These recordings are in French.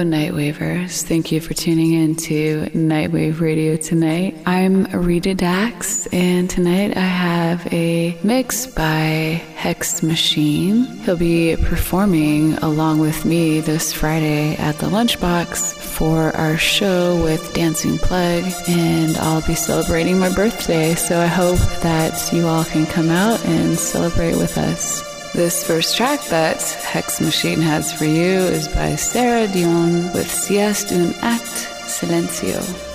Hello, Nightwavers. Thank you for tuning in to Nightwave Radio tonight. I'm Rita Dax, and tonight I have a mix by Hex Machine. He'll be performing along with me this Friday at the Lunchbox for our show with Dancing Plug, and I'll be celebrating my birthday. So I hope that you all can come out and celebrate with us. This first track that Hex Machine has for you is by Sarah Dion with Sieste un Acte Silencio.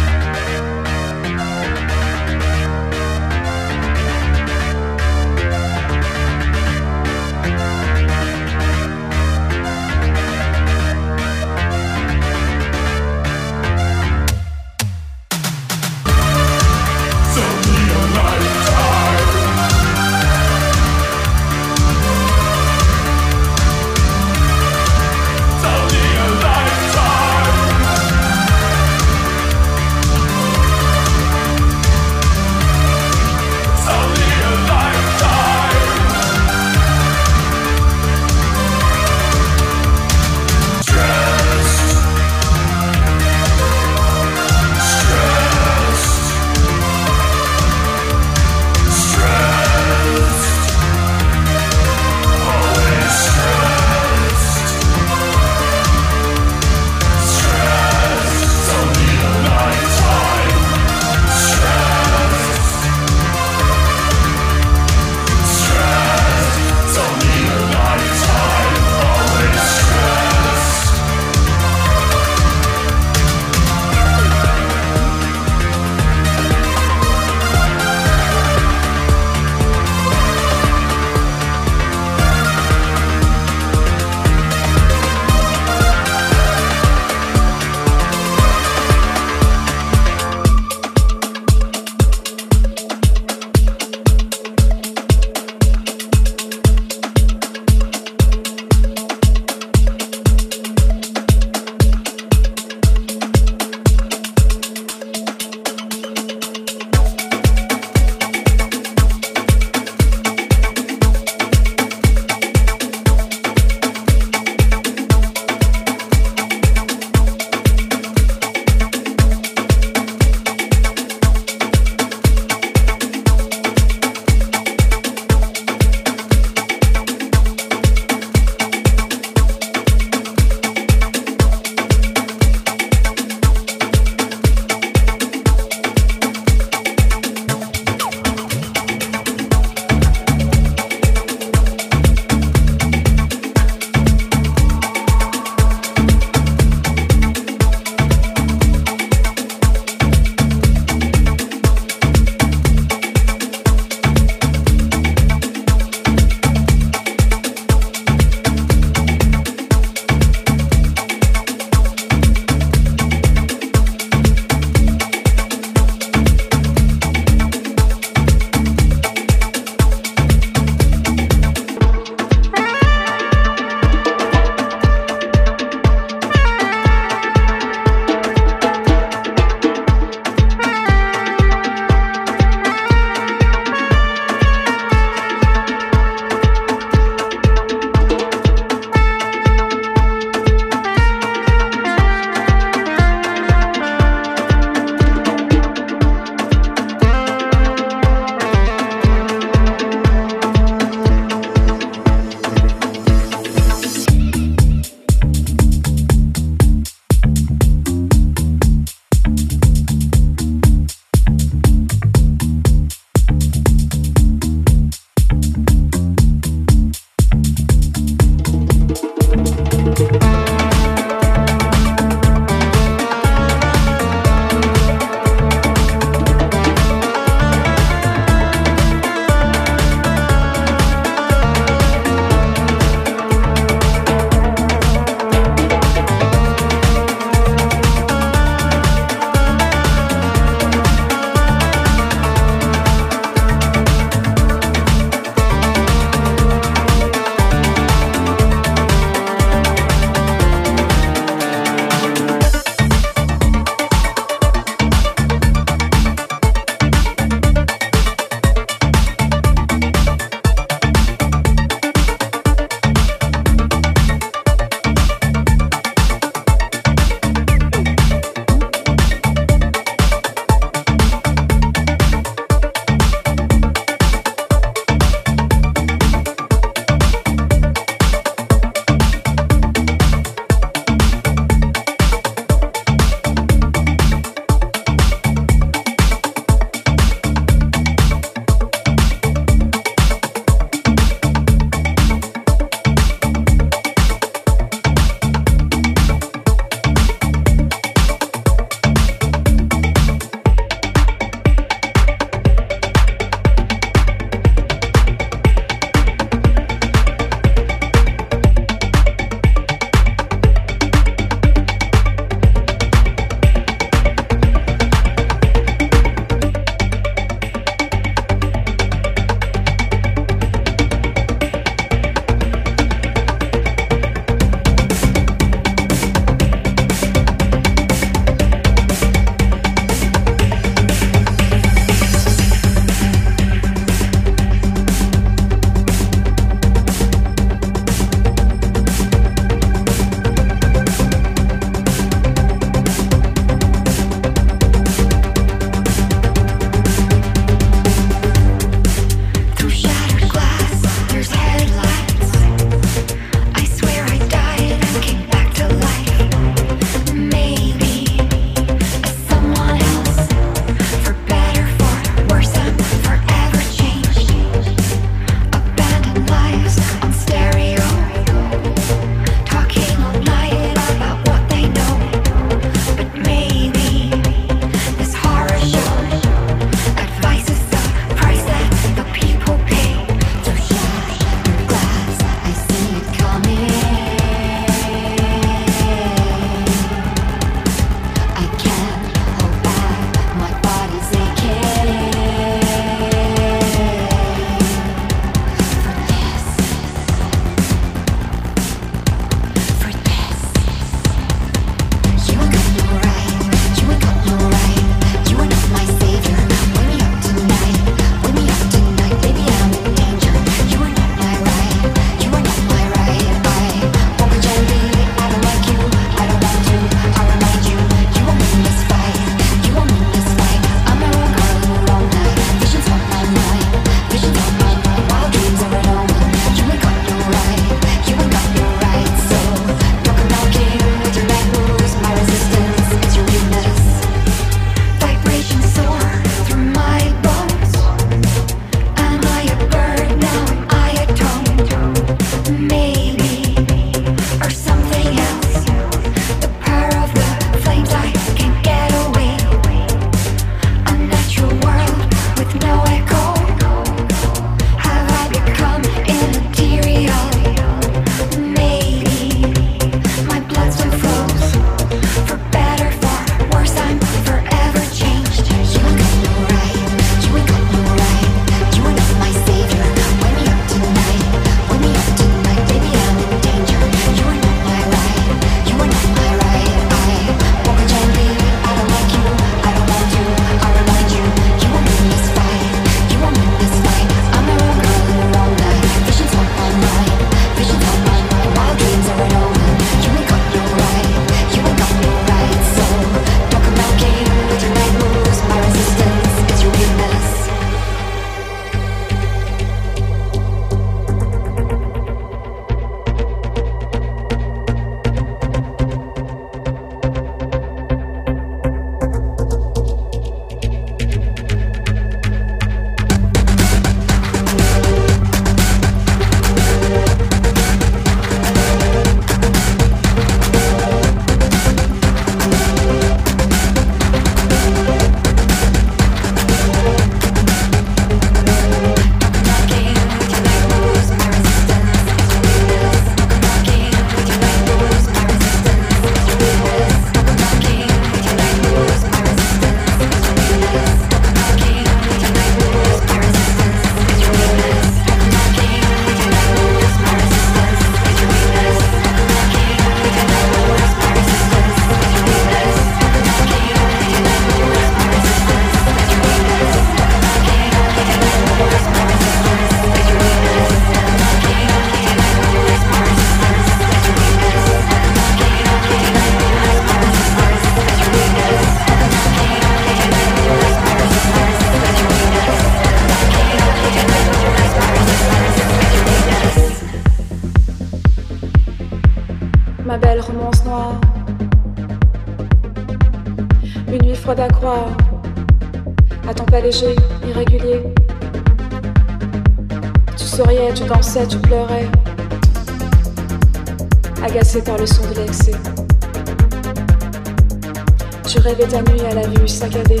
Nuit à la vue saccadée.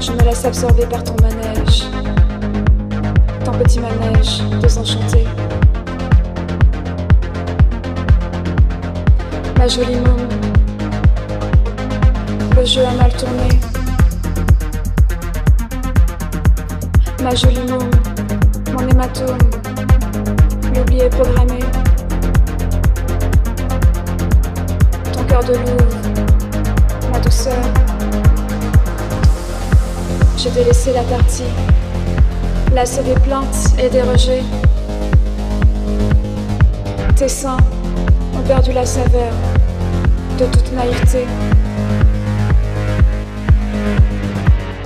Je me laisse absorber par ton manège, ton petit manège désenchanté. Ma jolie môme, le jeu a mal tourné. Ma jolie môme, mon hématome, l'oublié programmé. De ma douceur. Je t'ai laissé la partie, lassé des plaintes et des rejets. Tes seins ont perdu la saveur de toute naïveté.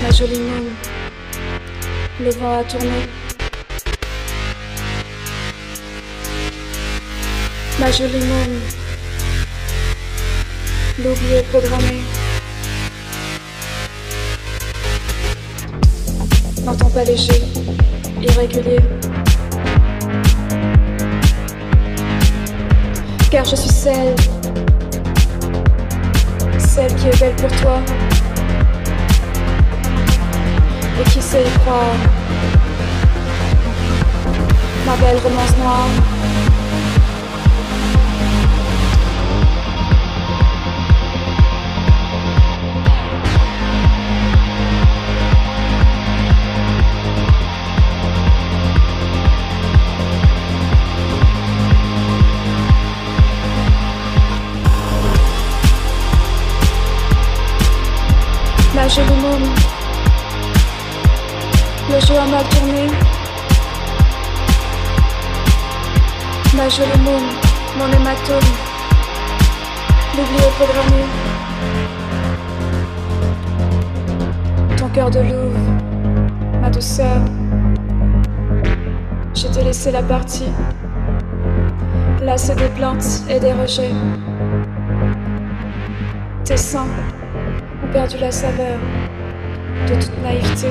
Ma jolie môme, le vent a tourné. Ma jolie môme, l'oublié programmé. N'entends pas léger, irrégulier. Car je suis celle, celle qui est belle pour toi et qui sait y croire. Ma belle romance noire. Le jeu a mal tourné. Ma jolie môme, mon hématome, l'oublié programmé. Ton cœur de louve, ma douceur, je t'ai laissé la partie. C'est des plaintes et des rejets. Tes seins ont perdu la saveur de toute naïveté.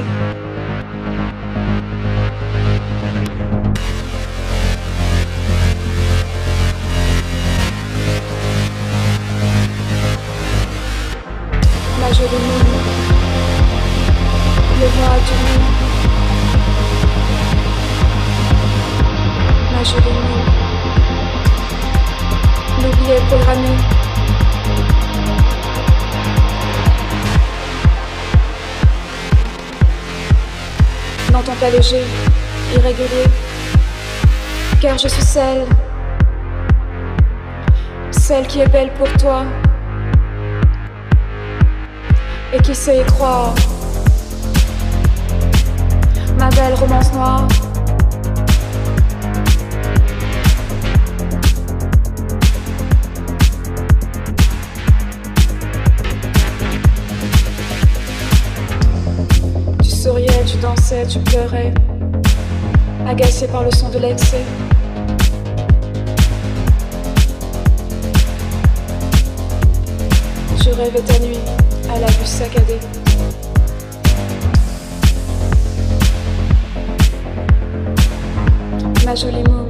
Léger, irrégulier, car je suis celle, celle qui est belle pour toi. Et qui sait y croire. Tu souriais, tu dansais, tu pleurais, agacé par le son de l'excès. Je rêvais ta nuit à la vue saccadée. Ma jolie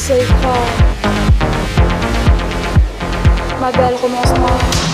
sait y croire. Ma belle romance noire.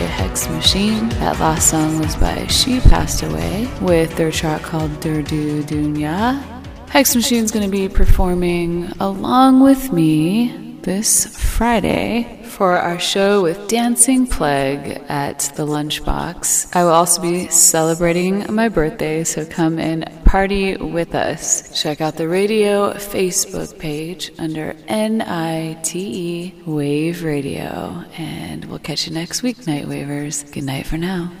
Hex Machine. That last song was by She Passed Away with their track called Durdu Dunya. Hex Machine's going to be performing along with me this Friday for our show with Dancing Plague at the Lunchbox. I will also be celebrating my birthday, so come and party with us. Check out the radio Facebook page under NITE Wave Radio, and we'll catch you next week, Night Wavers. Good night for now.